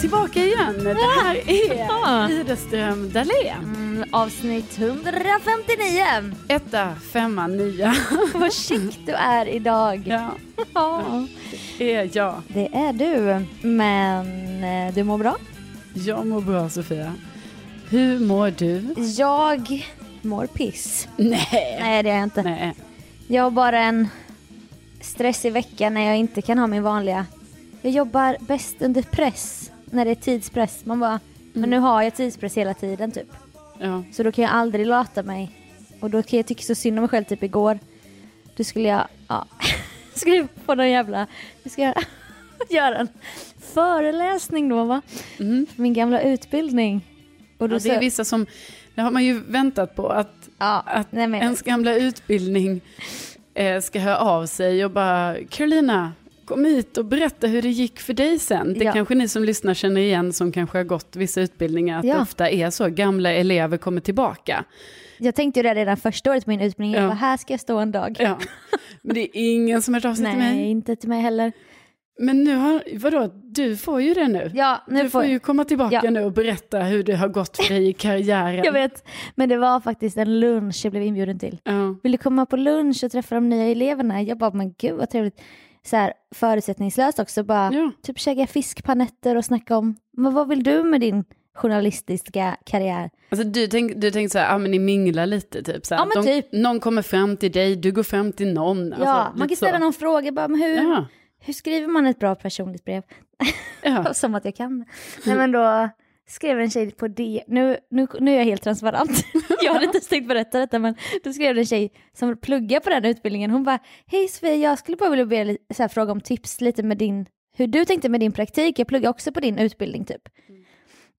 tillbaka igen. Det här är Widerström Dahlén. Mm, avsnitt 159. Etta, femma, nia. Vad chic du är idag. Ja, Ja. det är jag. Det är du. Men eh, du mår bra? Jag mår bra Sofia. Hur mår du? Jag mår piss. Nej. Nej, det är jag inte. Nej. Jag har bara en stressig vecka när jag inte kan ha min vanliga... Jag jobbar bäst under press, när det är tidspress. Man bara, men nu har jag tidspress hela tiden typ. Ja. Så då kan jag aldrig lata mig. Och då kan jag tycka så synd om mig själv typ igår. Då skulle jag, ja, skriva på någon jävla, jag ska göra, göra en föreläsning då va? Mm. För min gamla utbildning. Och då Ja, det är vissa som, det har man ju väntat på att, ja, att nej men, ens gamla utbildning eh, ska höra av sig och bara Carolina, kom hit och berätta hur det gick för dig sen. Det Ja. kanske ni som lyssnar känner igen som kanske har gått vissa utbildningar, att Ja. det ofta är så, gamla elever kommer tillbaka. jag tänkte ju det redan första året på min utbildning, jag Ja. bara, här ska jag stå en dag. Ja. Men det är ingen som har hört av sig till Nej, mig. inte till mig heller. Men nu har, vadå, du får ju det nu. Ja, nu du får får ju komma tillbaka Ja. nu och berätta hur det har gått för dig i karriären. Jag vet, men det var faktiskt en lunch jag blev inbjuden till. Ja. Vill du komma på lunch och träffa de nya eleverna? Jag bara, men gud vad trevligt. Så här, förutsättningslöst också, bara Ja. typ käka fiskpanetter och snacka om, men vad vill du med din journalistiska karriär? Alltså du tänkte du tänk så här, ja men ni minglar lite typ så här. Ja, men De, typ. Någon kommer fram till dig, du går fram till någon. Alltså, ja, man kan ställa så. någon fråga, bara, men hur, Ja, hur skriver man ett bra personligt brev? ja. Som att jag kan. Nej men då skrev en tjej på det, nu, nu, nu är jag helt transparent. jag hade inte ens tänkt berätta detta men då skrev en tjej som pluggar på den utbildningen, hon bara Hej Sofia, jag skulle bara vilja be, så här, fråga om tips lite med din, hur du tänkte med din praktik, jag pluggar också på din utbildning typ.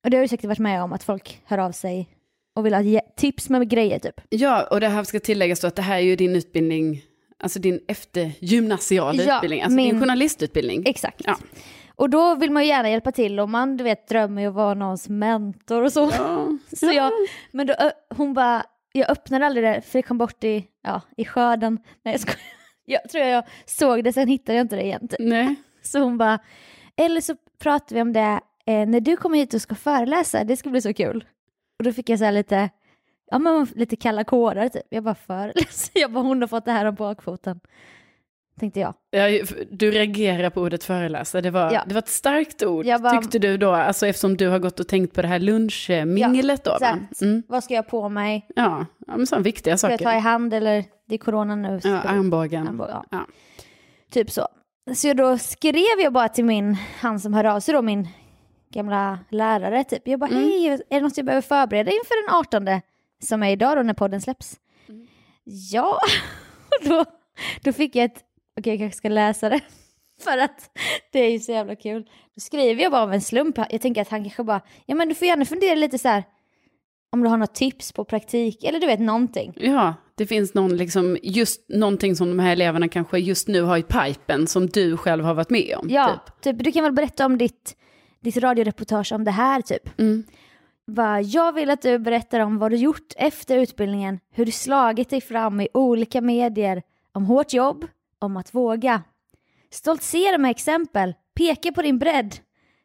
Och det har du säkert varit med om att folk hör av sig och vill ha tips med grejer typ. ja, och det här ska tilläggas då att det här är ju din utbildning, alltså din eftergymnasiala Ja, utbildning, alltså min- din journalistutbildning. Exakt. Ja. Och då vill man ju gärna hjälpa till och man du vet drömmer ju att vara någons mentor och så. Ja. Så jag, men då, hon bara, jag öppnade aldrig det för det kom bort i, ja, i skörden. Nej jag skojar. Jag tror jag såg det, sen hittade jag inte det igen. Typ. Nej. Så hon bara, eller så pratar vi om det eh, när du kommer hit och ska föreläsa, det ska bli så kul. Och då fick jag så lite, ja men lite kalla kårar typ. Jag bara föreläser, jag bara hon har fått det här om bakfoten. Tänkte jag. Ja, du reagerar på ordet föreläsa, det var, Ja. det var ett starkt ord bara- tyckte du då, alltså eftersom du har gått och tänkt på det här lunchminglet då. Här, va? Mm. Vad ska jag på mig? Ja, ja men sådana viktiga Ska jag ta i saker. hand eller det är corona nu? Ja, armbågen. Armbåge, ja. Ja. Typ så. Så då skrev jag bara till min, han som hörde av sig då, min gamla lärare typ. Jag bara, Mm. hej, är det något jag behöver förbereda inför den 18 som är idag då när podden släpps? Mm. Ja, och då, då fick jag ett, okej jag kanske ska läsa det. För att det är ju så jävla kul. Då skriver jag bara av en slump. Jag tänker att han kanske bara, ja men du får gärna fundera lite så här om du har något tips på praktik eller du vet någonting. Ja, det finns någon, liksom, just någonting som de här eleverna kanske just nu har i pipen som du själv har varit med om. Ja, Typ. typ. du kan väl berätta om ditt, ditt radioreportage om det här typ. Mm. Va, jag vill att du berättar om vad du gjort efter utbildningen, hur du slagit dig fram i olika medier, om hårt jobb, om att våga. Stoltsera med exempel, peka på din bredd,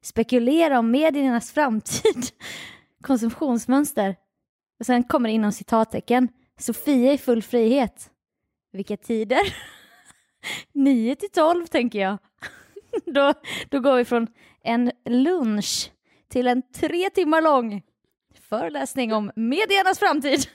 spekulera om mediernas framtid, konsumtionsmönster. Och sen kommer det inom citattecken, Sofia i full frihet. Vilka tider? 9 till 12 tänker jag. då, då går vi från en lunch till en tre timmar lång föreläsning om mediernas framtid.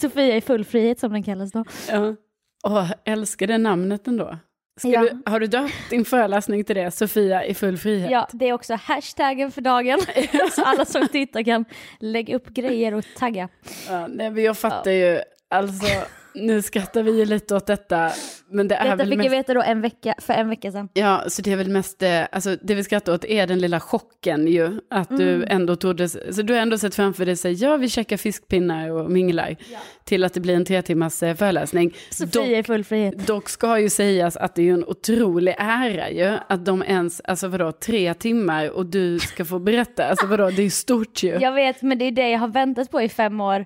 Sofia i full frihet som den kallas då. Ja. Åh, älskar det namnet ändå. Ska Ja. du, har du döpt din föreläsning till det, Sofia i full frihet? Ja, det är också hashtaggen för dagen. Så alla som tittar kan lägga upp grejer och tagga. Ja, nej, men jag fattar ju, alltså, nu skrattar vi ju lite åt detta, men det är Detta väl fick mest... jag veta då en vecka, för en vecka sedan. Ja, så det är väl mest, eh, alltså det vi skrattar åt är den lilla chocken ju, att Mm. du ändå trodde, så du har ändå sett framför dig, säga, ja vi käkar fiskpinnar och minglar, till att det blir en tre timmars eh, föreläsning. Sofia i full frihet. Dock ska ju sägas att det är ju en otrolig ära ju, att de ens, alltså vadå, tre timmar och du ska få berätta, alltså vadå, det är stort ju. Jag vet, men det är det jag har väntat på i fem år.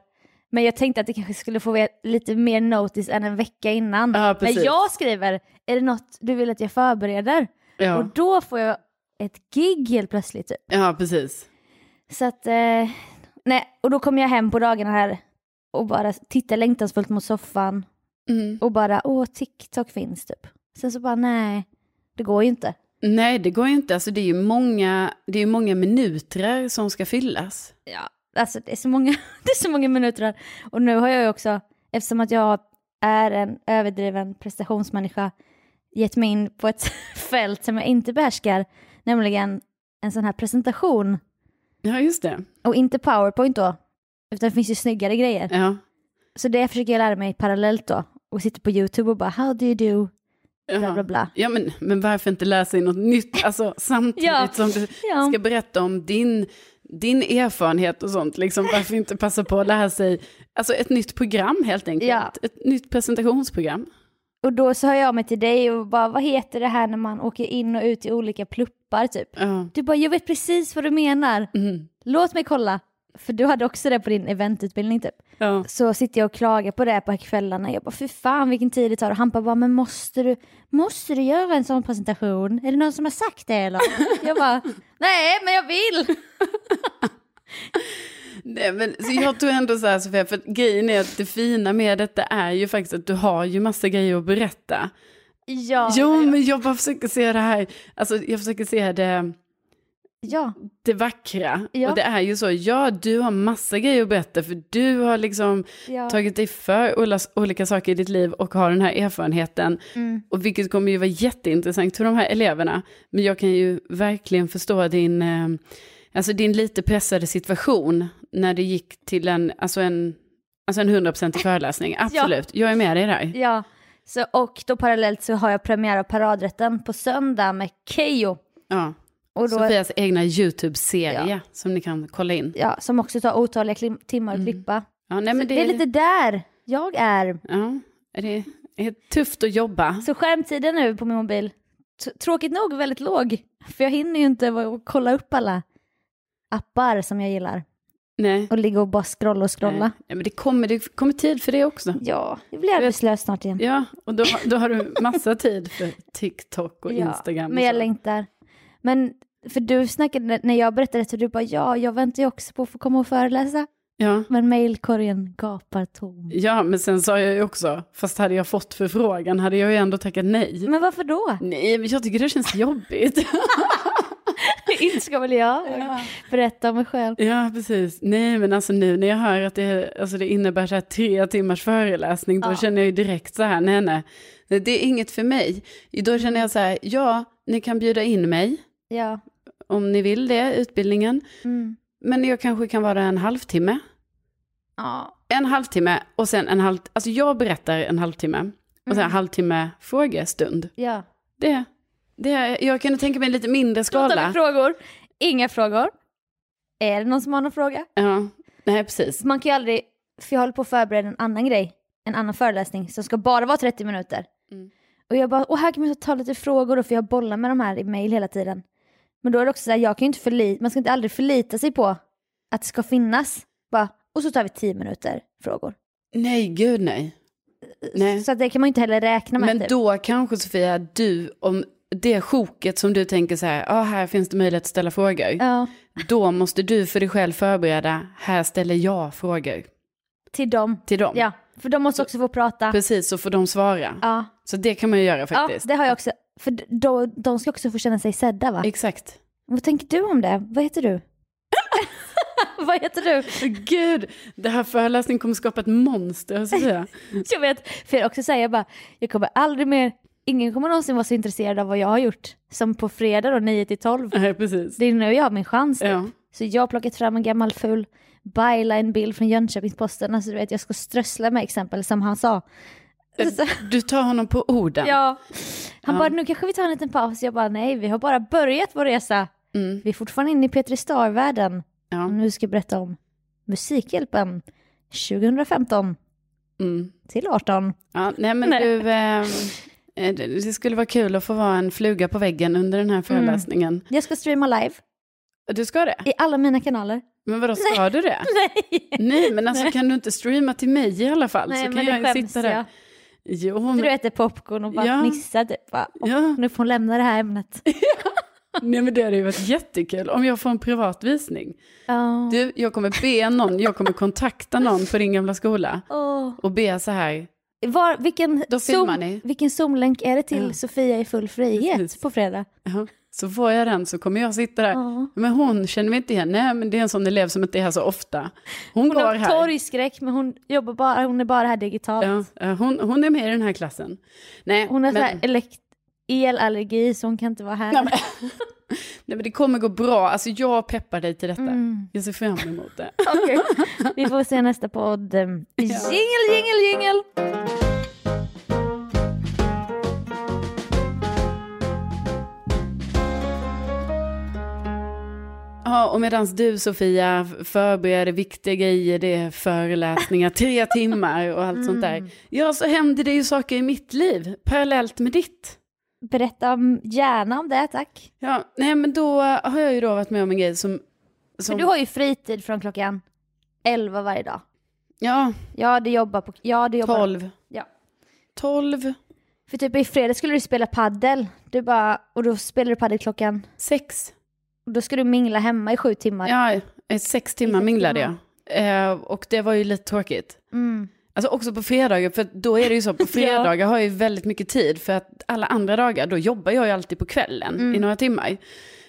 Men jag tänkte att det kanske skulle få lite mer notice än en vecka innan. Ja, men precis. jag skriver, är det något du vill att jag förbereder? Ja. Och då får jag ett gig helt plötsligt. Typ. Ja, precis. Så att, eh, nej, och då kom jag hem på dagarna här och bara tittade längtansfullt mot soffan Mm. och bara, åh, TikTok finns typ. Sen så bara, nej, det går ju inte. Nej, det går ju inte. Alltså, det är ju många, det är ju många minuter som ska fyllas. Ja, alltså det är så många, det är så många minuter här. Och nu har jag ju också, eftersom att jag är en överdriven prestationsmänniska, gett mig in på ett fält som jag inte behärskar, nämligen en sån här presentation. Ja, just det. Och inte powerpoint då, utan det finns ju snyggare grejer. Ja. Så det försöker jag lära mig parallellt då. Och sitter på YouTube och bara, how do you do? Bla bla bla. ja men, men varför inte läsa in något nytt? Alltså samtidigt Ja. som du Ja. ska berätta om din, din erfarenhet och sånt. Liksom, varför inte passa på att lära sig alltså, ett nytt program helt enkelt? Ja. Ett nytt presentationsprogram. Och då så hör jag mig till dig och bara, vad heter det här när man åker in och ut i olika pluppar typ? Ja. Du bara, jag vet precis vad du menar. Mm. Låt mig kolla. För du hade också det på din eventutbildning typ. Ja. Så sitter jag och klagar på det på kvällarna. Jag bara, fy fan vilken tid det tar. Och han bara, men måste du, måste du göra en sån presentation? Är det någon som har sagt det eller? Jag bara, nej men jag vill. Nej, men, så jag tror ändå så här Sofia, för grejen är att det fina med detta är ju faktiskt att du har ju massa grejer att berätta. Ja, Jo, men jag bara försöker se det här, alltså jag försöker se det, ja, det vackra. Ja. Och det är ju så, ja du har massa grejer att berätta för du har liksom ja. tagit dig för olika saker i ditt liv och har den här erfarenheten. Mm. Och vilket kommer ju vara jätteintressant för de här eleverna. Men jag kan ju verkligen förstå din, eh, alltså din lite pressade situation när det gick till en, alltså en, alltså en 100% föreläsning. Absolut, jag är med dig där. Ja, så, och då parallellt så har jag premiär av Paradrätten på söndag med Keyyo. Ja. Och då, Sofias egna YouTube-serie Ja. som ni kan kolla in. ja, som också tar otaliga klim- timmar att klippa. Ja, nej, men det, är lite där jag är. Ja, det är tufft att jobba. Så skärmtiden nu på min mobil, t- tråkigt nog väldigt låg. För jag hinner ju inte kolla upp alla appar som jag gillar. Nej. Och ligga och bara scrolla och scrolla. Nej, men det kommer, det kommer tid för det också. Ja, jag blir arbetslös snart igen. Ja, och då, då har du massa tid för TikTok och Instagram. men och jag så. längtar. Men för du snackade, när jag berättade så du bara ja, jag väntar ju också på att få komma och föreläsa. Ja. Men mailkorgen gapar tom. ja, men sen sa jag ju också, fast hade jag fått förfrågan hade jag ju ändå tackat nej. Men varför då? Nej, men jag tycker det känns jobbigt. Inte ska väl jag berätta om mig själv. ja, precis. Nej, men alltså nu när jag hör att det, alltså det innebär så här tre timmars föreläsning, då Ja. känner jag ju direkt så här, nej, nej, det är inget för mig. Då känner jag så här, ja, ni kan bjuda in mig Ja. om ni vill det, utbildningen. Mm. Men jag kanske kan vara där en halvtimme. Ja. En halvtimme och sen en halv... Alltså jag berättar en halvtimme. Och sen en halvtimme frågestund. Ja. Det, det, jag kunde tänka mig en lite mindre Då tar vi skala. frågor. Inga frågor. Är det någon som har någon fråga? Ja, nej precis. Man kan ju aldrig, för jag håller på att förbereda en annan grej, en annan föreläsning som ska bara vara 30 minuter. Mm. Och jag bara, och här kan man ta lite frågor då, för jag bollar med de här i mail hela tiden. Men då är det också så här, jag kan inte förlita, man ska inte aldrig förlita sig på att det ska finnas. Bara, och så tar vi 10 minuter frågor. Nej, gud nej. Nej. Så det kan man inte heller räkna med. Men typ. då kanske Sofia, du, om det sjoket som du tänker så här, ah, här finns det möjlighet att ställa frågor. Ja, Då måste du för dig själv förbereda, här ställer jag frågor till dem. till dem. Ja, för de måste också få prata. Precis, så får de svara. Ja, Så det kan man ju göra ja faktiskt. det har jag också. För då, de ska också få känna sig sedda va? Exakt. Vad tänker du om det? Vad heter du? Vad heter du? Gud, det här föreläsningen kommer skapa ett monster, Sofia. Jag vet, för jag också säger bara, jag kommer aldrig mer, ingen kommer någonsin vara så intresserad av vad jag har gjort som på fredag då 9 till 12. Nej, precis. Det är nu jag har min chans. Ja. Så jag har plockat fram en gammal ful byline-bild från Jönköpings-Posten. Alltså du vet, jag ska strössla med exempel som han sa. Du tar honom på orden. ja. Han Ja. bara, nu kanske vi tar en liten paus. Jag bara, nej, vi har bara börjat vår resa. Mm. Vi är fortfarande inne i Petri Star-världen. Ja. Nu ska jag berätta om Musikhjälpen 2015 Mm. till 18. ja nej, men Nej. du, eh, eh, det skulle vara kul att få vara en fluga på väggen under den här föreläsningen. Jag ska streama live Du ska det? i alla mina kanaler. Men vadå, ska du det? Nej, Nej, men alltså kan du inte streama till mig i alla fall? Nej så kan men jag sitta där. jag. Jo, Du men, äter popcorn och bara Ja. fnissar typ. Bara, "Åh, ja, Nu får hon lämna det här ämnet. Nej men det hade ju varit jättekul om jag får en privat visning. Ja. Du, jag kommer be någon, jag kommer kontakta någon på din gamla skola Åh. och be så här. Var, vilken, Då zoom, ni. vilken zoomlänk är det till Ja. Sofia i full frihet Precis. på fredag? Ja, så får jag den så kommer jag sitta där. Ja. Men hon känner mig inte igen. Nej men det är en sån elev som inte är här så ofta. Hon, Hon går har här. torgskräck men hon, jobbar bara, hon är bara här digitalt. Ja, hon, hon är med i den här klassen. Nej, Hon har men, elekt- elallergi så hon kan inte vara här. nej, men, nej men det kommer gå bra. Alltså jag peppar dig till detta. Mm. Jag ser fram emot det. Okej. Vi får se nästa podd. Jingel, jingel, jingel! Ja, och medan du Sofia förbereder viktiga grejer, det är föreläsningar, tre timmar och allt sånt där. Ja, så händer det ju saker i mitt liv, parallellt med ditt. Berätta om- gärna om det tack. Ja, nej men då har jag ju då varit med om en grej som... som För du har ju fritid från klockan 11 varje dag. Ja, Ja, du jobbar på... Ja, du jobbar... 12. Ja. 12, För typ i fredags skulle du spela paddel. Du bara... Och då spelar du paddel klockan... 6. Då ska du mingla hemma i sju timmar. Ja, eh, sex timmar minglade jag. Eh, och det var ju lite tråkigt. Mm. Alltså också på fredagar, för då är det ju så, på Ja. fredagar har jag ju väldigt mycket tid, för att alla andra dagar, då jobbar jag ju alltid på kvällen Mm. i några timmar.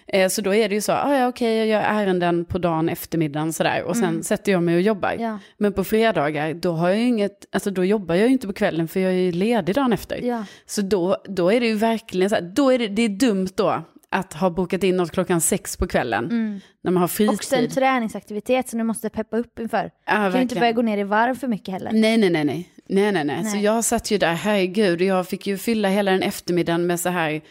Eh, så då är det ju så, ah, ja okej, jag gör ärenden på dagen, eftermiddagen sådär, och sen Mm. sätter jag mig och jobbar. Ja. Men på fredagar, då har jag inget, alltså då jobbar jag ju inte på kvällen, för jag är ju ledig dagen efter. ja. Så då, då är det ju verkligen så här, då är det, det är dumt då att ha bokat in något klockan sex på kvällen, Mm. när man har Också en fritid. träningsaktivitet som du måste peppa upp inför. Ja, Du kan ju inte verkligen. börja gå ner i varv för mycket heller. Nej, nej, nej, nej. Nej, nej, nej. Så jag satt ju där, herregud, och jag fick ju fylla hela den eftermiddagen med så här,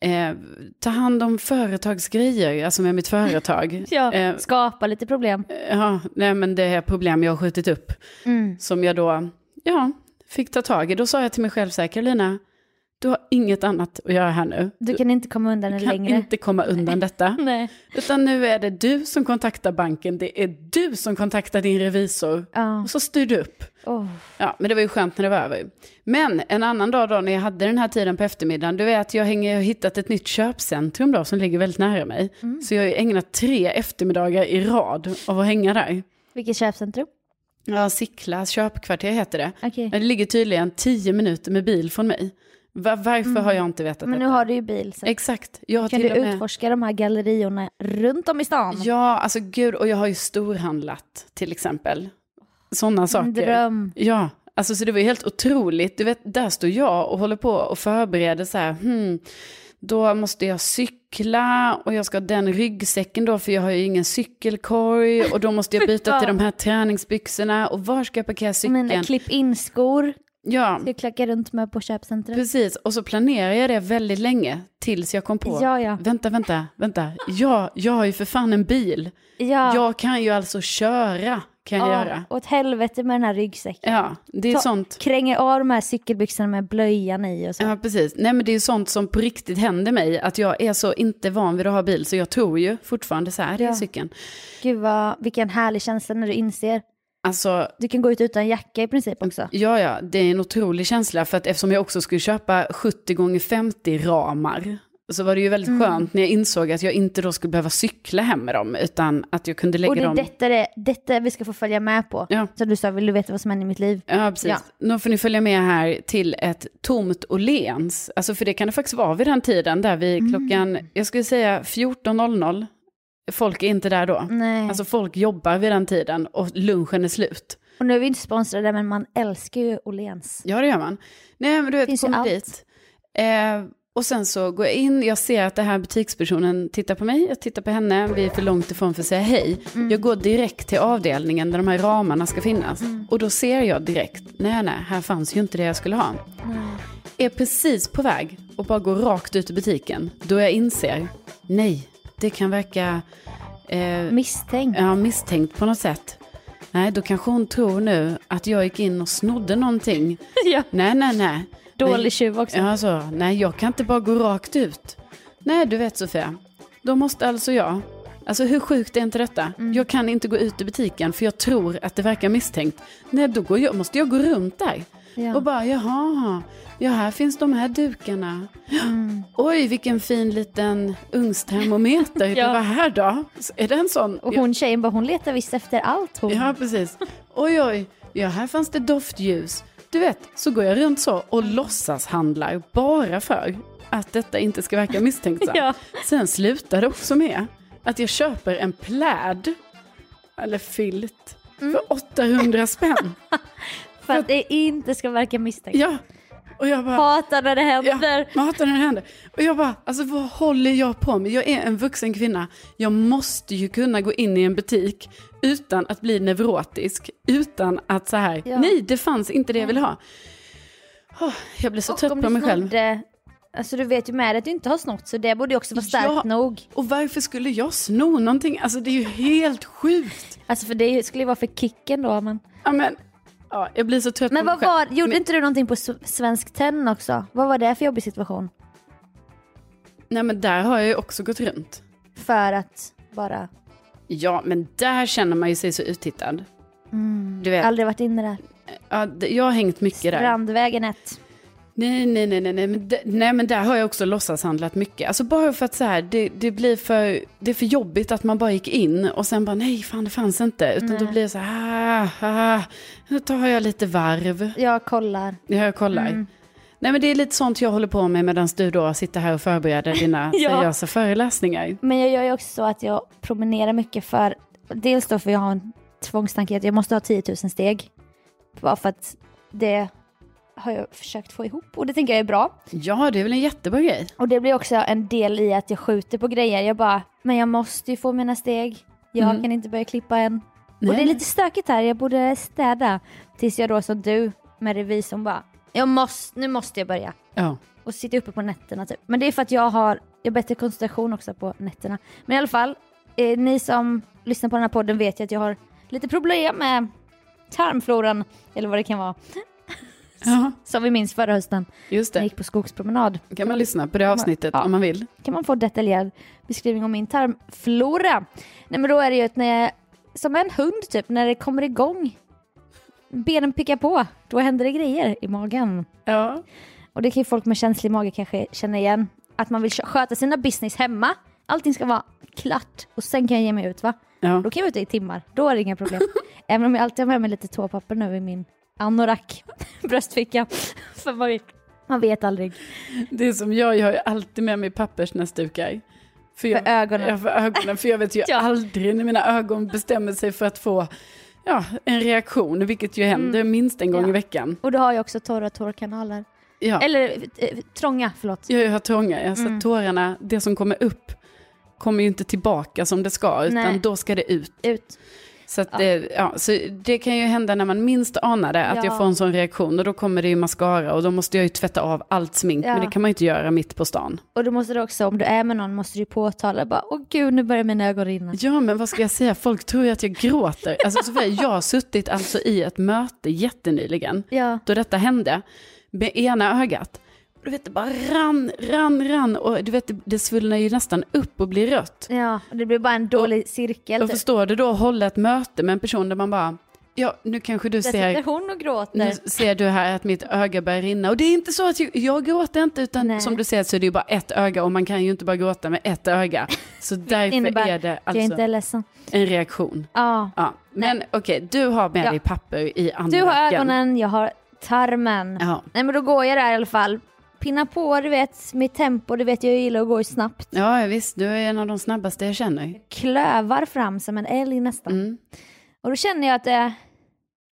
eh, ta hand om företagsgrejer, alltså med mitt företag. Ja, Eh, skapa lite problem. ja, nej men det är problem jag har skjutit upp, Mm. som jag då, ja, fick ta tag i. Då sa jag till mig själv så här, Carolina, du har inget annat att göra här nu. Du kan inte komma undan det kan längre. inte komma undan detta. Nej. Utan nu är det du som kontaktar banken, det är du som kontaktar din revisor. Ja. Och så styr du upp. Åh. Ja, men det var ju skönt när det var över. Men en annan dag då när jag hade den här tiden på eftermiddagen, du vet jag hänger, har hittat ett nytt köpcentrum då som ligger väldigt nära mig. Så jag har ju ägnat tre eftermiddagar i rad av att hänga där. Vilket köpcentrum? Ja, Sickla köpkvarter heter det. Men det ligger tydligen tio minuter med bil från mig. Va- varför har jag inte vetat Men nu detta? har du ju bil. Så Exakt. Jag kan du med... utforska de här galleriorna runt om i stan. Ja, alltså gud, och jag har ju storhandlat till exempel. Sådana en saker. dröm. Ja, alltså så det var ju helt otroligt. Du vet, där står jag och håller på och förbereder så här, hmm, då måste jag cykla och jag ska ha den ryggsäcken då för jag har ju ingen cykelkorg och då måste jag byta till de här träningsbyxorna och var ska jag parkera cykeln? Mina klipp-in-skor Ja, ska jag klacka runt med på köpcentret. precis. Och så planerar jag det väldigt länge tills jag kom på, Ja, ja. vänta, vänta, vänta, ja, jag har ju för fan en bil. Ja. Jag kan ju alltså köra, kan jag ja. göra. Åt helvete med den här ryggsäcken. Ja, det är Ta- sånt. Kränger av de här cykelbyxorna med blöjan i och så. Ja, precis. Nej, men det är sånt som på riktigt händer mig. Att jag är så inte van vid att ha bil, så jag tror ju fortfarande så här, det är Ja. cykeln. Gud vad, vilken härlig känsla när du inser. Alltså, Du kan gå ut utan jacka i princip också. ja, ja, det är en otrolig känsla. För att eftersom jag också skulle köpa 70 gånger 50 ramar, så var det ju väldigt Mm. skönt när jag insåg att jag inte då skulle behöva cykla hem med dem, utan att jag kunde lägga Och det är dem... detta, det, detta vi ska få följa med på. Ja. Så du sa, vill du veta vad som händer i mitt liv? Ja, precis. Ja. Nu får ni följa med här till ett tomt Åhléns. Alltså för det kan det faktiskt vara vid den tiden, där vid Mm. klockan, jag skulle säga 14.00. Folk är inte där då. Nej. Alltså folk jobbar vid den tiden och lunchen är slut. och nu är vi inte sponsrade men man älskar ju Åhléns. Ja, det gör man. Nej, men du vet, kommer dit. Eh, och sen så går jag in, jag ser att den här butikspersonen tittar på mig, jag tittar på henne, vi är för långt ifrån för att säga hej. Mm. Jag går direkt till avdelningen där de här ramarna ska finnas. Och då ser jag direkt, nej nej, här fanns ju inte det jag skulle ha. Är precis på väg och bara går rakt ut i butiken. Då jag inser, nej, det kan verka eh, Misstänkt. ja, misstänkt på något sätt. Nej, då kanske hon tror nu att jag gick in och snodde någonting. Ja. Nej, nej, nej. Dålig tjuv också. Ja, Alltså, nej, jag kan inte bara gå rakt ut. Nej, du vet Sofia. Då måste alltså jag, alltså hur sjukt är inte detta? Mm. Jag kan inte gå ut i butiken för jag tror att det verkar misstänkt. Nej, då jag, måste jag gå runt där. Ja. Och bara, jaha, ja här finns de här dukarna. Mm. Oj, vilken fin liten ugnstermometer. Ja. Det var här då. Är det en sån? Och hon tjejen bara, hon letar visst efter allt hon. Ja, precis. Oj, oj, ja här fanns det doftljus. Du vet, så går jag runt så och låtsas handlar bara för att detta inte ska verka misstänksamt. Ja. Sen slutar det också med att jag köper en pläd, eller filt, Mm. för 800 spänn. För att det inte ska verka misstänkt. Ja, och jag bara... Hatar när det händer. Ja, maten när det händer. Och jag bara, alltså vad håller jag på med? Jag är en vuxen kvinna. Jag måste ju kunna gå in i en butik utan att bli neurotisk. Utan att så här, Ja. nej det fanns inte det jag ville ha. Åh, jag blir så Och trött på mig själv. snodde, alltså du vet ju med att du inte har snott så det borde ju också vara starkt Ja. nog. Och varför skulle jag sno någonting? Alltså det är ju helt sjukt. Alltså för det skulle ju vara för kicken då. Men, Ja, men, ja, jag blir så trött men på mig vad var, själv. gjorde Men- inte du någonting på S- Svensk Tenn också? Vad var det för jobbig situation? Nej men där har jag ju också gått runt. För att bara, Ja men där känner man ju sig så uttittad. Du vet, aldrig varit inne där. ja, jag har hängt mycket där. Strandvägen 1. Nej, nej, nej, nej, nej, men, d- nej, men där har jag också låtsashandlat mycket. Alltså bara för att så här, det, det blir för, det är för jobbigt att man bara gick in och sen bara nej, fan det fanns inte. Utan då blir det så här, ah, ah, nu tar jag lite varv. Jag kollar. Ja, jag kollar. Mm. Nej men det är lite sånt jag håller på med medan du då sitter här och förbereder dina Ja. seriösa föreläsningar. Men jag gör ju också så att jag promenerar mycket för, dels då för jag har en tvångstanke att jag måste ha 10 000 steg. Bara för att det har jag försökt få ihop och det tänker jag är bra. Ja, det är väl en jättebra grej. Och det blir också en del i att jag skjuter på grejer. Jag bara, men jag måste ju få mina steg. Jag Mm. kan inte börja klippa än. Nej. Och det är lite stökigt här, jag borde städa. Tills jag då som du med revisorn bara, jag måste, nu måste jag börja. Ja. Och sitta uppe på nätterna typ. Men det är för att jag har, jag har bättre koncentration också på nätterna. Men i alla fall, eh, ni som lyssnar på den här podden vet ju att jag har lite problem med tarmfloran, eller vad det kan vara. Ja, Som vi minns förra hösten, just när jag det. gick på skogspromenad. kan man lyssna på det avsnittet Ja. om man vill. kan man få detaljerad beskrivning om min tarmflora. Nej men då är det ju att när jag, som en hund typ, när det kommer igång, benen pickar på, då händer det grejer i magen. Ja. Och det kan ju folk med känslig mage kanske känna igen. Att man vill kö- sköta sina business hemma, allting ska vara klart och sen kan jag ge mig ut va. ja. Då kan jag vara ute i timmar, då är det inga problem. Även om jag alltid har med mig lite toapapper nu i min anorak, bröstficka. För man vet, man vet aldrig. Det är som jag, jag har ju alltid med mig pappersnäsdukar. För, jag, För ögonen. Ja, för ögonen. För jag vet ju Ja. aldrig när mina ögon bestämmer sig för att få ja, en reaktion, vilket ju händer minst en gång Mm. Ja. i veckan. Och då har jag också torra tårkanaler. Ja, Eller eh, trånga, förlåt. jag har trånga, alltså Mm. tårarna, det som kommer upp kommer ju inte tillbaka som det ska, utan Nej. då ska det ut. Ut. Så, att Ja. Det, ja, så det kan ju hända när man minst anar det, att Ja. jag får en sån reaktion och då kommer det ju mascara och då måste jag ju tvätta av allt smink, men det kan man ju inte göra mitt på stan. Och då måste du också, om du är med någon, måste du påtala bara, åh gud nu börjar mina ögon rinna. Ja, men vad ska jag säga? Folk tror ju att jag gråter. Alltså, Sofia, jag har suttit alltså i ett möte jättenyligen, Ja, då detta hände, med ena ögat. Och du vet, det bara rann, rann, rann. Och du vet, det, det svullnar ju nästan upp och blir rött. ja, och det blir bara en dålig cirkel. Och typ. förstår du då hålla ett möte med en person där man bara, ja, nu kanske du Där ser... sitter hon och Nu gråter. ser du här att mitt öga börjar rinna. Och det är inte så att jag, jag gråter inte, utan Nej. som du ser så är det ju bara ett öga och man kan ju inte bara gråta med ett öga. Så därför innebär är det att alltså är en reaktion. Ja. Ja, men okej, du har med Ja. dig papper i andra Du har ögonen, jag har tarmen. Ja. Nej men då går jag där i alla fall. Pinna på, du vet, mitt tempo, du vet jag gillar att gå snabbt. ja, visst, du är en av de snabbaste jag känner. Klövar fram som en älg nästan. Mm. Och då känner jag att det,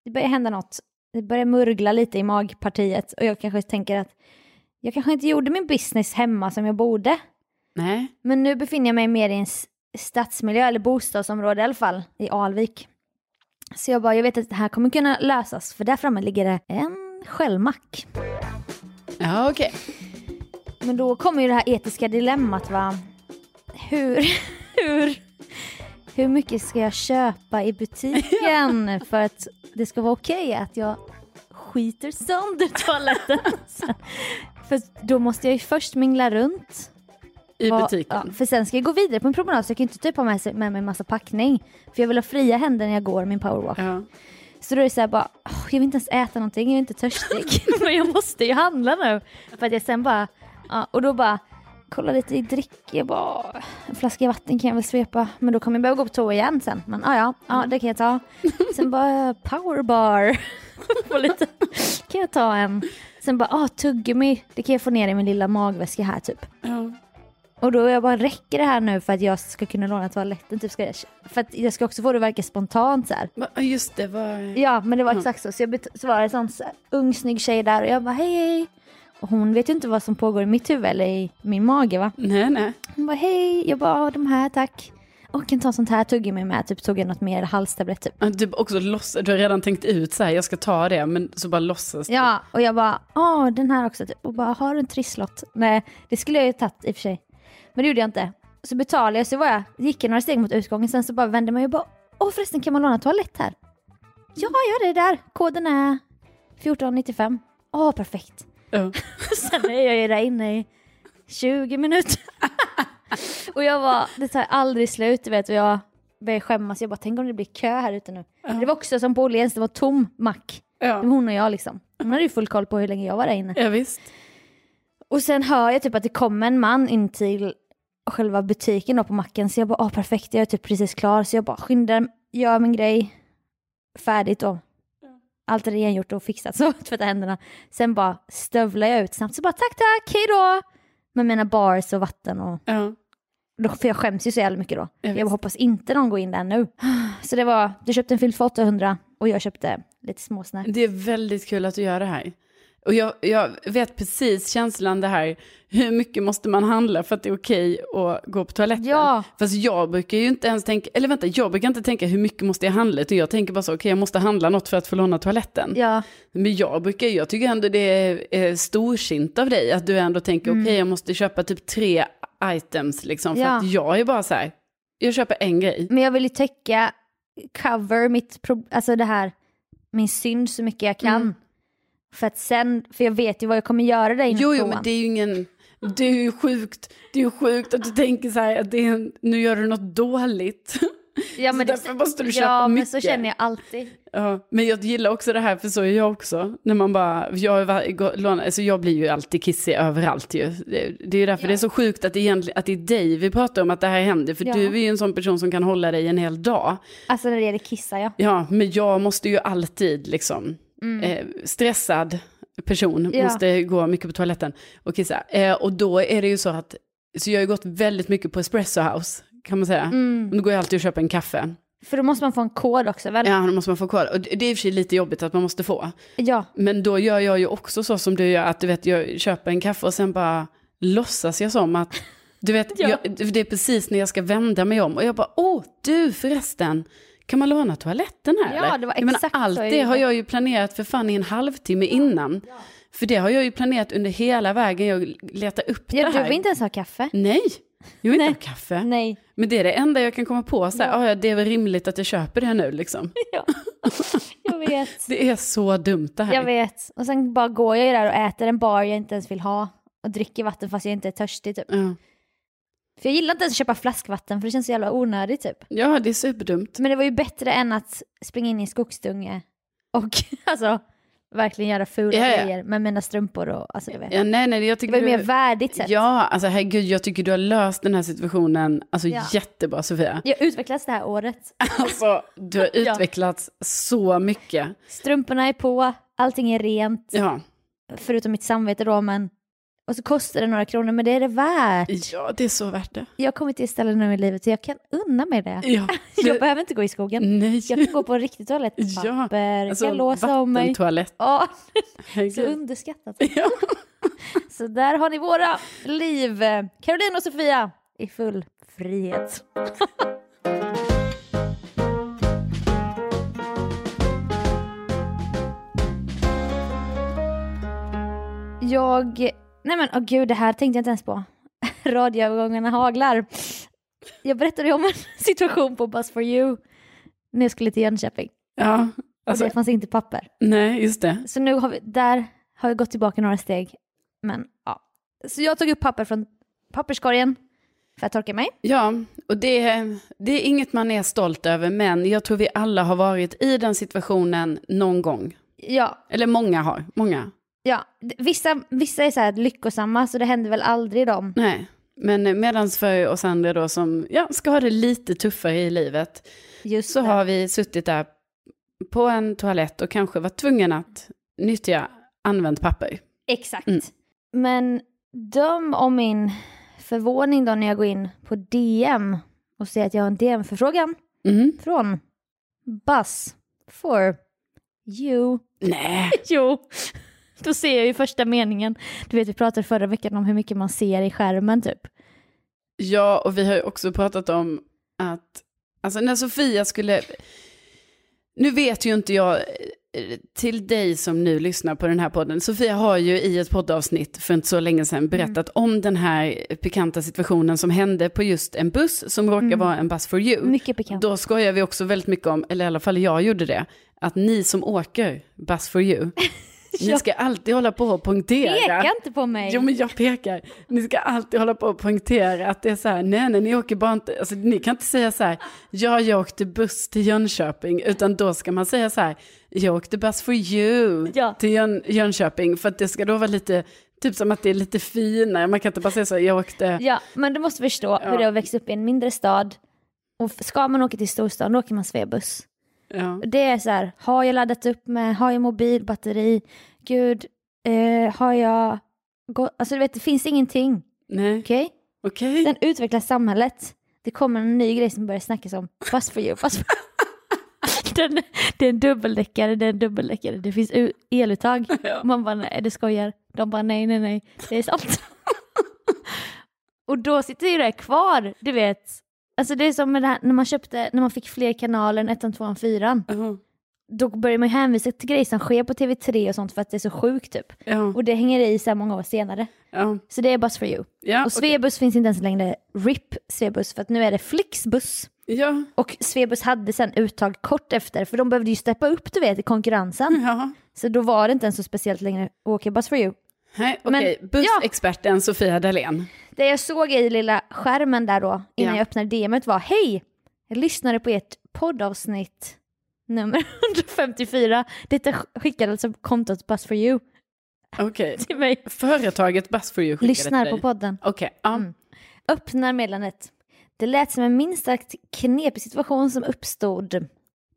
det börjar hända något. Det börjar murgla lite i magpartiet och jag kanske tänker att jag kanske inte gjorde min business hemma som jag borde. Nej, Men nu befinner jag mig mer i en stadsmiljö, eller bostadsområde i alla fall, i Alvik. Så jag bara, jag vet att det här kommer kunna lösas, för där framme ligger det en skällmack. Ja okej. Men då kommer ju det här etiska dilemmat va. Hur, hur, hur mycket ska jag köpa i butiken för att det ska vara okej att jag skiter sönder toaletten? För då måste jag ju först mingla runt. I Och- butiken. Ja, för sen ska jag gå vidare på en promenad så jag kan inte typ ha med, sig, med mig en massa packning. För jag vill ha fria händer när jag går min powerwalk. Ja. Så då är det så här bara, oh, jag vill inte ens äta någonting, jag är inte törstig. Men jag måste ju handla nu. För att jag sen bara, ja, och då bara, kolla lite i dryck, jag bara, en flaska vatten kan jag väl svepa. Men då kommer jag behöva gå på toa igen sen. Men ja, ja, ja det kan jag ta. Sen bara, powerbar. Lite, kan jag ta en. Sen bara, ah, tuggummi, det kan jag få ner i min lilla magväska här typ. Ja. Och då är jag bara, räcker det här nu för att jag ska kunna låna toaletten? Typ ska jag, för att jag ska också få det att verka spontant så här. Just det, var... Ja, men det var exakt så. Så, jag det en sån så här, ung snygg tjej där och jag bara, hej hej. Och hon vet ju inte vad som pågår i mitt huvud eller i min mage va. Nej, nej. Hon bara, hej. Jag bara, "Ja, de här tack. Och kan ta sånt här tuggummi med. Typ tog jag något mer, halstablett typ. Ja, Du, också låtsas, du har redan tänkt ut så här, jag ska ta det, men så bara låtsas. Ja, och jag bara, åh den här också typ. Och bara, har du en trisslott? Nej, det skulle jag ju tagit i och för sig. Men det gjorde jag inte. Så betalade jag, så var jag, gick jag några steg mot utgången, sen så bara vände mig och bara, åh förresten kan man låna toalett här? Ja, ja det är där. Koden är 1495. Åh, perfekt. Ja. Sen är jag ju där inne i 20 minuter. och jag var, det tar aldrig slut, du vet. Och jag började skämmas. Jag bara, tänk om det blir kö här ute nu. Det var också som på Åhléns, det var tom mack. Det var hon och jag liksom. Hon hade ju full koll på hur länge jag var där inne. ja, visst. Och sen hör jag typ att det kommer en man in till själva butiken då på macken. Så jag bara, åh perfekt, jag är typ precis klar. Så jag bara skyndar, gör min grej färdigt då. Allt är rengjort och fixat, så tvätta händerna. Sen bara stövlar jag ut snabbt, så bara tack tack, hej då! Med mina bars och vatten och Ja. då, för jag skäms ju så jävla mycket då. Jag Jag, hoppas inte någon går in där nu. Så det var, du köpte en filt för 800 och jag köpte lite småsnack. Det är väldigt kul att du gör det här. Och jag, jag vet precis känslan det här, hur mycket måste man handla för att det är okej att gå på toaletten? Ja. Fast jag brukar ju inte ens tänka, eller vänta, jag brukar inte tänka hur mycket måste jag handla, utan jag tänker bara så, okej jag måste handla något för att få låna toaletten. Ja, Men jag brukar, jag tycker ändå det är, är storsint av dig, att du ändå tänker, okej jag måste köpa typ tre items liksom, för Mm. Ja. att jag är bara så här, jag köper en grej. men jag vill ju täcka, cover mitt, alltså det här, min synd så mycket jag kan. Mm. För att sen, för jag vet ju vad jag kommer göra där inne Jo, jo, men det är ju ingen... Det är ju sjukt, det är ju sjukt att du tänker så här att det är en, nu gör du något dåligt. ja, så men det- därför måste du köpa Ja, men mycket. så känner jag alltid. Ja, men jag gillar också det här, för så är jag också. När man bara, jag, alltså jag blir ju alltid kissig överallt ju. Det, är ju därför det är så sjukt att egentligen, att det är dig vi pratar om att det här händer. För Ja. du är ju en sån person som kan hålla dig en hel dag. Alltså när det gäller kissa ja. Ja, men jag måste ju alltid liksom, eh, stressad person, Mm. Ja. måste gå mycket på toaletten och kissa. Eh, och då är det ju så att, så jag har ju gått väldigt mycket på Espresso House, kan man säga. Mm. Då går jag alltid och köper en kaffe. För då måste man få en kod också väl? Ja, då måste man få kvar. Och det det är i och för sig lite jobbigt att man måste få. Ja. Men då gör jag ju också så som du gör, att du vet, jag köper en kaffe och sen bara låtsas jag som att, du vet, Ja. jag, det är precis när jag ska vända mig om och jag bara, åh, du förresten, kan man låna toaletten här? Ja, eller? det var jag menar, exakt allt så det har jag ju planerat för fan i en halvtimme innan. För det har jag ju planerat under hela vägen, jag letar upp ja det du här. vill inte ens ha kaffe? Nej, jag vill inte ha kaffe. Nej. Men det är det enda jag kan komma på, så här, "Ah, ja, det är väl rimligt att jag köper det nu liksom. Ja. jag vet. Det är så dumt det här. Jag vet. Och sen bara går jag ju där och äter en bar jag inte ens vill ha. Och dricker vatten fast jag inte är törstig typ. Ja. För jag gillar inte ens att köpa flaskvatten för det känns så jävla onödigt typ. ja, det är superdumt. Men det var ju bättre än att springa in i en skogsdunge och alltså verkligen göra fula Ja, ja. grejer med mina strumpor och alltså du vet. Ja, nej, nej, jag Det tycker var ju mer värdigt sätt. Ja, alltså herregud, jag tycker du har löst den här situationen alltså, Ja. jättebra Sofia. Jag utvecklats det här året. Alltså, du har utvecklats så mycket. Strumporna är på, allting är rent. Ja. Förutom mitt samvete då men. Och så kostar det några kronor men det är det värt. ja, det är så värt det. Jag har kommit till ett ställe nu i livet så jag kan unna mig det. Ja, Jag behöver inte gå i skogen. nej. Jag kan gå på en riktig toalettpapper, Ja, alltså, jag kan låsa om mig. vattentoalett. Ja, så underskattat. Ja. Så där har ni våra liv. Caroline och Sofia i full frihet. Jag... Nej men åh gud, det här tänkte jag inte ens på. Radioövergångarna haglar. Jag berättade ju om en situation på Bus for you när jag skulle till Jönköping. ja, Och alltså, det fanns inte papper. nej, just det. Så nu har vi, där har jag gått tillbaka några steg. Men ja. Så jag tog upp papper från papperskorgen. för att torka mig. Ja, och det, det är inget man är stolt över, men jag tror vi alla har varit i den situationen någon gång. Ja, Eller många har, många. Ja. Vissa, vissa är så här lyckosamma så det händer väl aldrig dem. Nej, men medans för oss andra då som ja, ska ha det lite tuffare i livet, Just så det. har vi suttit där på en toalett och kanske varit tvungen att nyttja använt papper. Exakt. Mm. Men döm om min förvåning då när jag går in på DM och ser att jag har en DM-förfrågan Mhm. från Buzz for you. Nej, Jo, då ser jag ju första meningen. Du vet, vi pratade förra veckan om hur mycket man ser i skärmen typ. ja och vi har ju också pratat om att, alltså när Sofia skulle, nu vet ju inte jag, eh, till dig som nu lyssnar på den här podden, Sofia har ju i ett poddavsnitt för inte så länge sedan berättat om den här pikanta situationen som hände på just en buss som råkar vara en bus for you. Mycket pikant. Då skojar vi också väldigt mycket om, eller i alla fall jag gjorde det, att ni som åker Bus for you, ni ska alltid hålla på och poängtera. Peka inte på mig. Jo men jag pekar. Ni ska alltid hålla på och poängtera att det är så här, nej nej ni åker bara inte, alltså ni kan inte säga så här, ja jag åkte buss till Jönköping, utan då ska man säga så här, jag åkte bus for you Ja. till Jön, Jönköping, för att det ska då vara lite, typ som att det är lite finare, man kan inte bara säga så här, jag åkte, Ja, men du måste förstå Ja. hur det är att växa upp i en mindre stad. Och ska man åka till storstan då åker man svebuss. Ja. Det är så här, har jag laddat upp med, har jag mobilbatteri, gud, eh, har jag gått, alltså du vet det finns ingenting, nej, okej? okej. Sen utvecklas samhället, det kommer en ny grej som börjar snackas om, fast for you, fast for Den, det är en dubbeldäckare, det är en dubbeldäckare, det finns eluttag. Ja. Man bara nej, du skojar. De bara nej, nej, nej, det är sant. och då sitter ju det kvar, du vet. Alltså det är som med det här, när man köpte, när man fick fler kanaler än ettan, tvåan, fyran. Ja, Då börjar man ju hänvisa till grejer som sker på TV3 och sånt för att det är så sjukt typ. ja, Och det hänger i så här många år senare. ja, Så det är Bus for you. ja, Och Svebus finns inte ens längre RIP Svebus för att nu är det Flixbus. ja, Och Svebus hade sen uttag kort efter för de behövde ju steppa upp du vet i konkurrensen. ja. Så då var det inte ens så speciellt längre att åka Bus for you. Nej, Men- okej, bussexperten Sofia Dalén. Det jag såg i lilla skärmen där då, innan Ja. jag öppnade DMet var Hej! Jag lyssnade på ert poddavsnitt nummer 154. Detta sk- skickade alltså kontot Bus for you Okej, till mig. företaget Bus for you skickade Lyssnar till på dig. podden. Okej, ja. Mm. Öppnar meddelandet. Det lät som en minst sagt knepig situation som uppstod.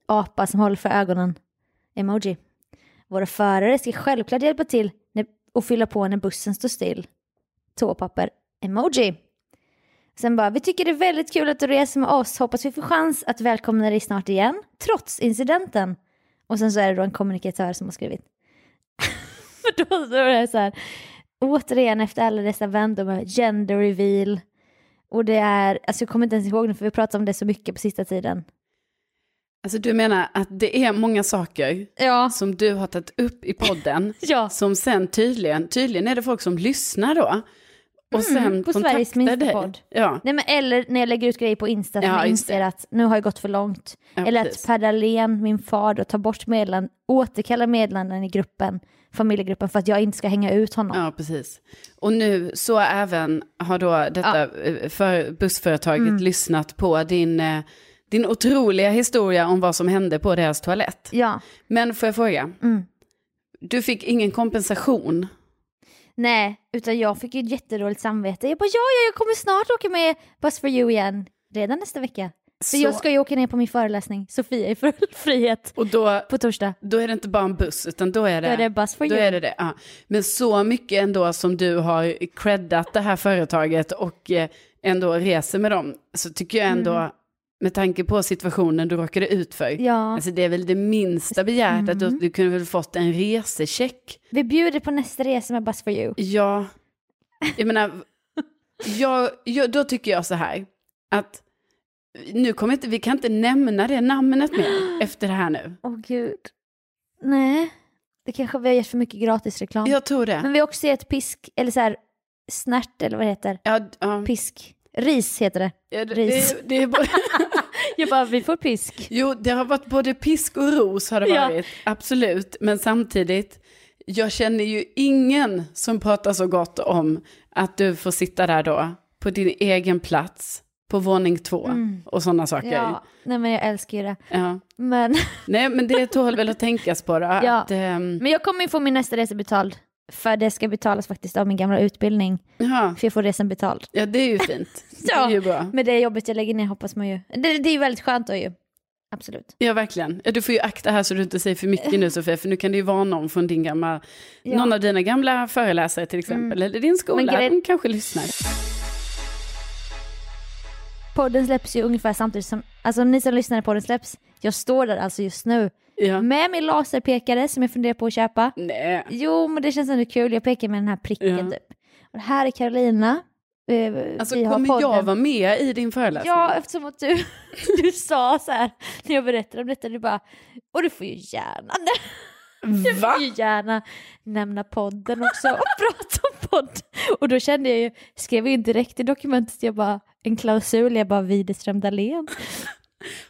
Apa som håller för ögonen. Emoji. Våra förare ska självklart hjälpa till och fylla på när bussen står still. Toapapper. Emoji. Sen bara, vi tycker det är väldigt kul att du reser med oss. Hoppas vi får chans att välkomna dig snart igen, trots incidenten. Och sen så är det då en kommunikatör som har skrivit. För då står det så här, återigen efter alla dessa vändor med gender reveal. Och det är, alltså jag kommer inte ens ihåg det för vi pratar om det så mycket på sista tiden. Alltså du menar att det är många saker Ja. som du har tagit upp i podden Ja. som sen tydligen, tydligen är det folk som lyssnar då. Och sen Mm, på Sveriges minsta. Ja, Nej men eller när jag lägger ut grejer på Insta som Ja, jag just det. inser att nu har jag gått för långt. ja eller precis. att Per Dahlén, min far, då, tar bort meddelanden, återkallar meddelanden i gruppen, familjegruppen för att jag inte ska hänga ut honom. Ja, precis. Och nu så även har då detta eh, för bussföretaget Mm. lyssnat på din, eh, din otroliga historia om vad som hände på deras toalett. Ja. Men får jag fråga, Mm. du fick ingen kompensation? Nej, utan jag fick ju ett jättedåligt samvete. Jag bara ja, ja, jag kommer snart åka med Bus for you igen. Redan nästa vecka. För Så- jag ska ju åka ner på min föreläsning, Sofia i full frihet, Och då, på torsdag. då är det inte bara en buss, utan då är det... Då är det Bus for Då you. är det det, ja. Men så mycket ändå som du har creddat det här företaget och eh, ändå reser med dem, så tycker jag ändå, Mm. Med tanke på situationen du råkade ut för, Ja, alltså det är väl det minsta begärt att du, Mm. du kunde väl fått en resecheck. vi bjuder på nästa resa med Bus for you. Ja, jag menar, jag, jag, då tycker jag så här, att nu kommer inte, vi kan inte nämna det namnet mer efter det här nu. Åh gud. Nej, det kanske vi har gett för mycket gratisreklam. Jag tror det. Men vi har också gett pisk, eller så här, snärt eller vad det heter. Ja, ja, Pisk. Ris heter det. ja, det, ris. det, det både... Jag bara, vi får pisk. Jo, det har varit både pisk och ros har det Ja. varit, absolut. Men samtidigt, jag känner ju ingen som pratar så gott om att du får sitta där då på din egen plats på våning två Mm. och sådana saker. Ja, nej men jag älskar ju det. Ja. Men, Nej, men det tål väl att tänkas på då. Ja. Att, ehm, men jag kommer ju få min nästa resa betald. För det ska betalas faktiskt av min gamla utbildning. ja. För jag får resan betald. ja, det är ju fint. Det är ju bra. Med det jobbet jag lägger ner hoppas man ju. Det, det är ju väldigt skönt då ju. Absolut. Ja, verkligen. Du får ju akta här så du inte säger för mycket nu Sofia, för nu kan det ju vara någon från din gamla, Ja. någon av dina gamla föreläsare till exempel, Mm. eller din skola, Men grej- de kanske lyssnar. Podden släpps ju ungefär samtidigt som, alltså ni som lyssnar på podden släpps, jag står där alltså just nu Ja. med min laserpekare som jag funderar på att köpa. Nej. Jo, men det känns ändå kul, jag pekar med den här pricken Ja. typ. Och det här är Carolina. Eh, Alltså vi har kommer jag podden. vara med i din föreläsning? Ja, eftersom att du, du sa så här när jag berättade om detta, du bara, och du får ju gärna, du Va? får ju gärna nämna podden också och prata om podd. Och då kände jag ju, skrev in direkt i dokumentet, jag bara, en klausul, jag bara Widerström Dahlén.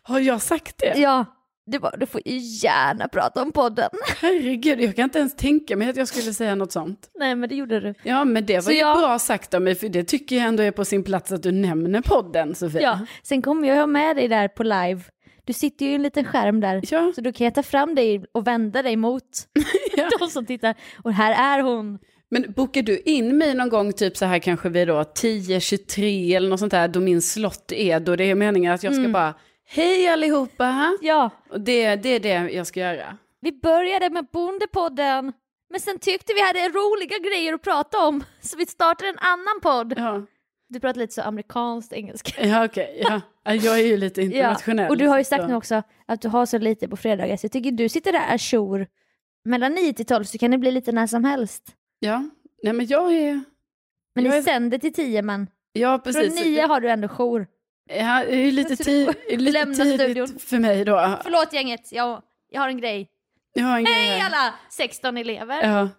Har jag sagt det? Ja, du bara, du får ju gärna prata om podden. Herregud, jag kan inte ens tänka mig att jag skulle säga något sånt. Nej men det gjorde du. Ja, men det var Så ju jag- bra sagt av mig, för det tycker jag ändå är på sin plats att du nämner podden, Sofia. Ja, sen kommer jag ha med dig där på live. Du sitter ju i en liten skärm där. Ja, Så då kan jag ta fram dig och vända dig mot Ja. de som tittar. Och här är hon. Men bokar du in mig någon gång, typ så här kanske vid då 10-23 eller något sånt där, då min slott är, då det är meningen att jag ska Mm. bara, hej allihopa! Ja, Och det, det är det jag ska göra. vi började med Bondepodden. Men sen tyckte vi hade roliga grejer att prata om. Så vi startade en annan podd. Ja, Du pratar lite så amerikanskt engelska. ja okej. Ja. Ja, Jag är ju lite internationell. Och du har ju sagt så- nu också att du har så lite på fredagar. Så jag tycker du sitter där ajour mellan 9 till 12 så kan det bli lite när som helst. Ja, nej men jag är... Men Jag ni är- sänder till 10 men Ja, från precis. 9 har du ändå jour. Ja, det är lite, ti- lite studion. tidigt för mig då. Förlåt gänget, jag, jag har en grej. Jag har en grej Hej här. alla 16 elever! Ja.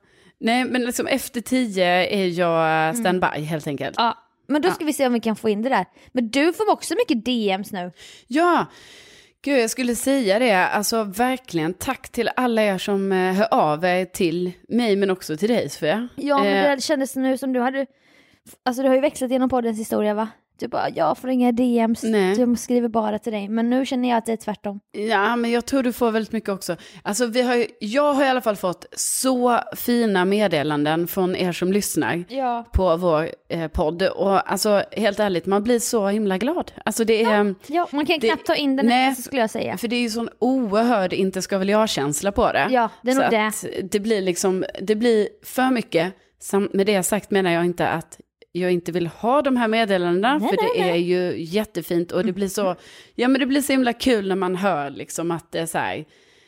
Nej, men liksom efter tio är jag standby helt enkelt. Ja, men då Ja. ska vi se om vi kan få in det där. Men du får också mycket DMs nu. Ja, gud jag skulle säga det. Alltså verkligen tack till alla er som eh, hör av er till mig men också till dig Sofia. Ja, men Eh, det kändes nu som du hade... Alltså du har ju växlat genom poddens historia va? Du bara, jag får inga DMs, Nej. de skriver bara till dig. Men nu känner jag att det är tvärtom. Ja, men jag tror du får väldigt mycket också. Alltså, vi har ju, jag har i alla fall fått så fina meddelanden från er som lyssnar Ja. på vår eh, podd. Och alltså, helt ärligt, man blir så himla glad. Alltså det är... Ja, man kan Det- knappt ta in den nej. här, skulle jag säga. För det är ju sån oerhörd inte ska väl jag-känsla på det. Ja, det är så nog det. det blir liksom, det blir för mycket. Sam- med det sagt menar jag inte att jag inte vill ha de här meddelandena, Nej, för nej, det är nej. ju jättefint och det blir så, ja men det blir så himla kul när man hör liksom att det är så här,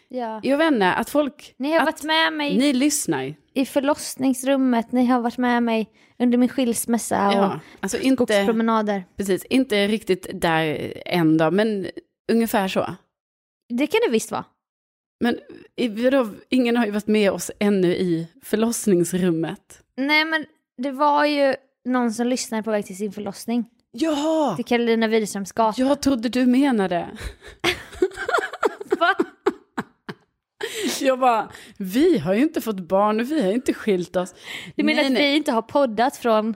Ja. jag vet inte, att folk, Ni har att varit med mig ni lyssnar. i förlossningsrummet, ni har varit med mig under min skilsmässa och Ja, alltså inte, skogspromenader. precis, inte riktigt där än då, men ungefär så. Det kan det visst vara. Men vadå, ingen har ju varit med oss ännu i förlossningsrummet. Nej men det var ju någon som lyssnade på väg till sin förlossning. Jaha! Till Karolina Widerströms gata. Jag trodde du menade. Va? Jag bara, vi har ju inte fått barn och vi har inte skilt oss. Du menar nej, att nej. vi inte har poddat från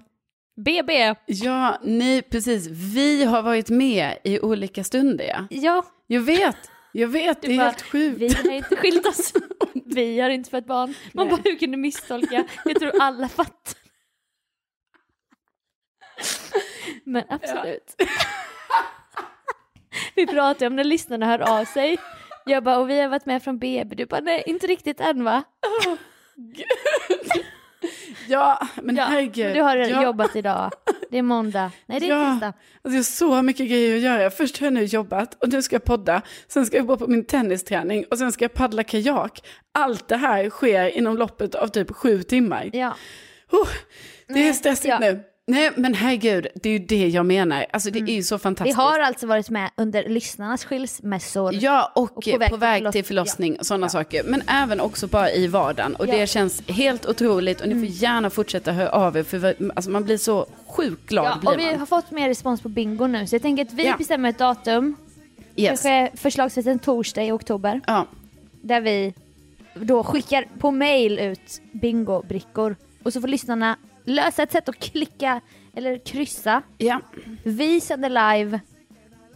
BB? Ja, nej precis. Vi har varit med i olika stunder ja. Ja, Jag vet, jag vet, det är bara, helt sjukt. vi har inte skilt oss. Vi har inte fått barn. Man Nej. bara, hur kan du misstolka? Jag tror alla fattar. Men absolut. Vi pratar om när lyssnarna hör av sig. Jag bara, och vi har varit med från BB. Du bara, nej inte riktigt än va? Ja, men Ja, herregud. du har ja, jobbat idag. Det är måndag. Nej det är Ja. tisdag. Alltså jag har så mycket grejer att göra. Först har jag nu jobbat och nu ska jag podda. Sen ska jag gå på min tennisträning och sen ska jag paddla kajak. Allt det här sker inom loppet av typ sju timmar. Ja. Oh, det är Nej, stressigt ja. nu. Nej, men herregud, det är ju det jag menar. Alltså det är ju så Vi fantastiskt. har alltså varit med under lyssnarnas skilsmässor. Ja, och, Och på väg, till förlossning och sådana Ja. saker. Men även också bara i vardagen. Och Ja. Mm. det känns helt otroligt. Och ni får gärna fortsätta höra av er. För vi- alltså, man blir så sjukt glad. Ja, och vi man. har fått mer respons på bingo nu så jag tänker att vi Ja. bestämmer ett datum, Yes. kanske förslagsvis en torsdag i oktober, Ja, där vi då skickar på mail ut bingobrickor och så får lyssnarna lösa ett sätt att klicka eller kryssa. Ja, Vi sänder live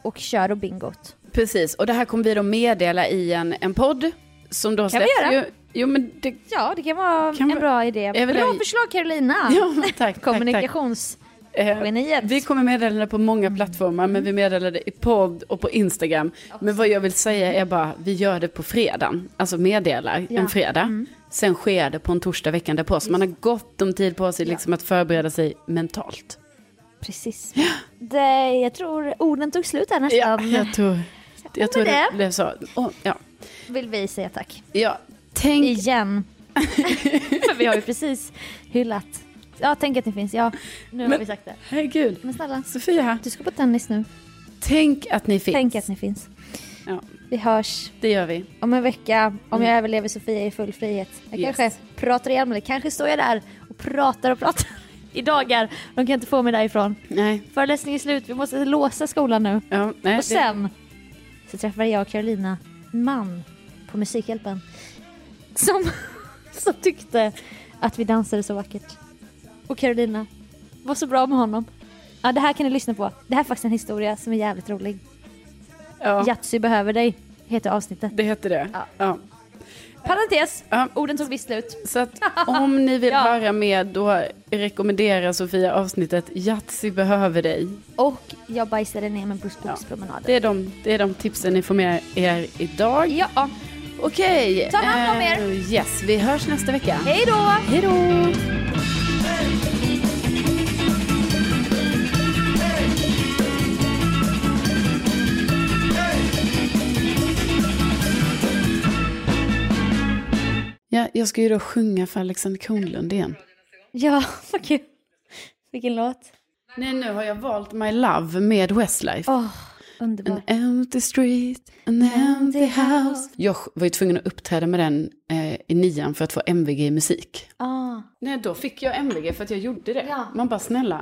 och kör och bingot. precis. Och det här kommer vi då meddela i en, en podd. Som då vi släpps göra? ju- Jo, men det... Ja, det kan vara Kan en vi- bra idé. Bra det- förslag Carolina! Ja, tack, tack, tack. Eh, vi kommer meddela det på många plattformar, men vi meddelar det i podd och på Instagram. Men vad jag vill säga är bara, vi gör det på fredagen, alltså meddelar Ja. en fredag. Mm. Sen sker det på en torsdag veckan därpå, så man har gott om tid på sig liksom att förbereda sig mentalt. Precis. Det, jag tror orden tog slut här nästan. jag tror, jag tror det det- blev så. Åh, ja. Vill vi säga tack. ja, tänk... Igen. För vi har ju precis hyllat. Ja, tänk att ni finns. Ja, nu har Men- vi sagt det. Herregud. Men snälla, Sofia, du ska på tennis nu. tänk att ni finns. Tänk att ni finns. Ja, Vi hörs det gör vi. om en vecka, om Mm. jag överlever Sofia i full frihet. Jag Yes. kanske pratar igen med dig, kanske står jag där och pratar och pratar i dagar. De kan inte få mig därifrån. Nej, Föreläsningen är slut, vi måste låsa skolan nu. ja, nej. Och sen så träffade jag och Carolina en man på Musikhjälpen som, som tyckte att vi dansade så vackert. Och Carolina var så bra med honom. Ja, det här kan ni lyssna på. Det här är faktiskt en historia som är jävligt rolig. det, ja, Yatzy behöver dig, heter avsnittet. det heter det. Ja. Ja. Parentes, Ja. orden tog visst slut. Så att om ni vill Ja. höra mer då rekommenderar Sofia avsnittet Yatzy behöver dig. Och jag bajsade ner med bussbokspromenaden. Det är, de, det är de tipsen ni får med er idag. Ja, Okej. Ta hand om er. eh, yes, vi hörs nästa vecka. hej då! Hej då! Ja, jag ska ju då sjunga för Alexander Kronlund igen. Ja, vad kul. Vilken låt. Nej, nu har jag valt My Love med Westlife. An underbar. empty street, an empty house. Jag var ju tvungen att uppträda med den eh, i nian för att få MVG i musik. Ah. Nej, då fick jag MVG för att jag gjorde det. Ja. Man bara snälla,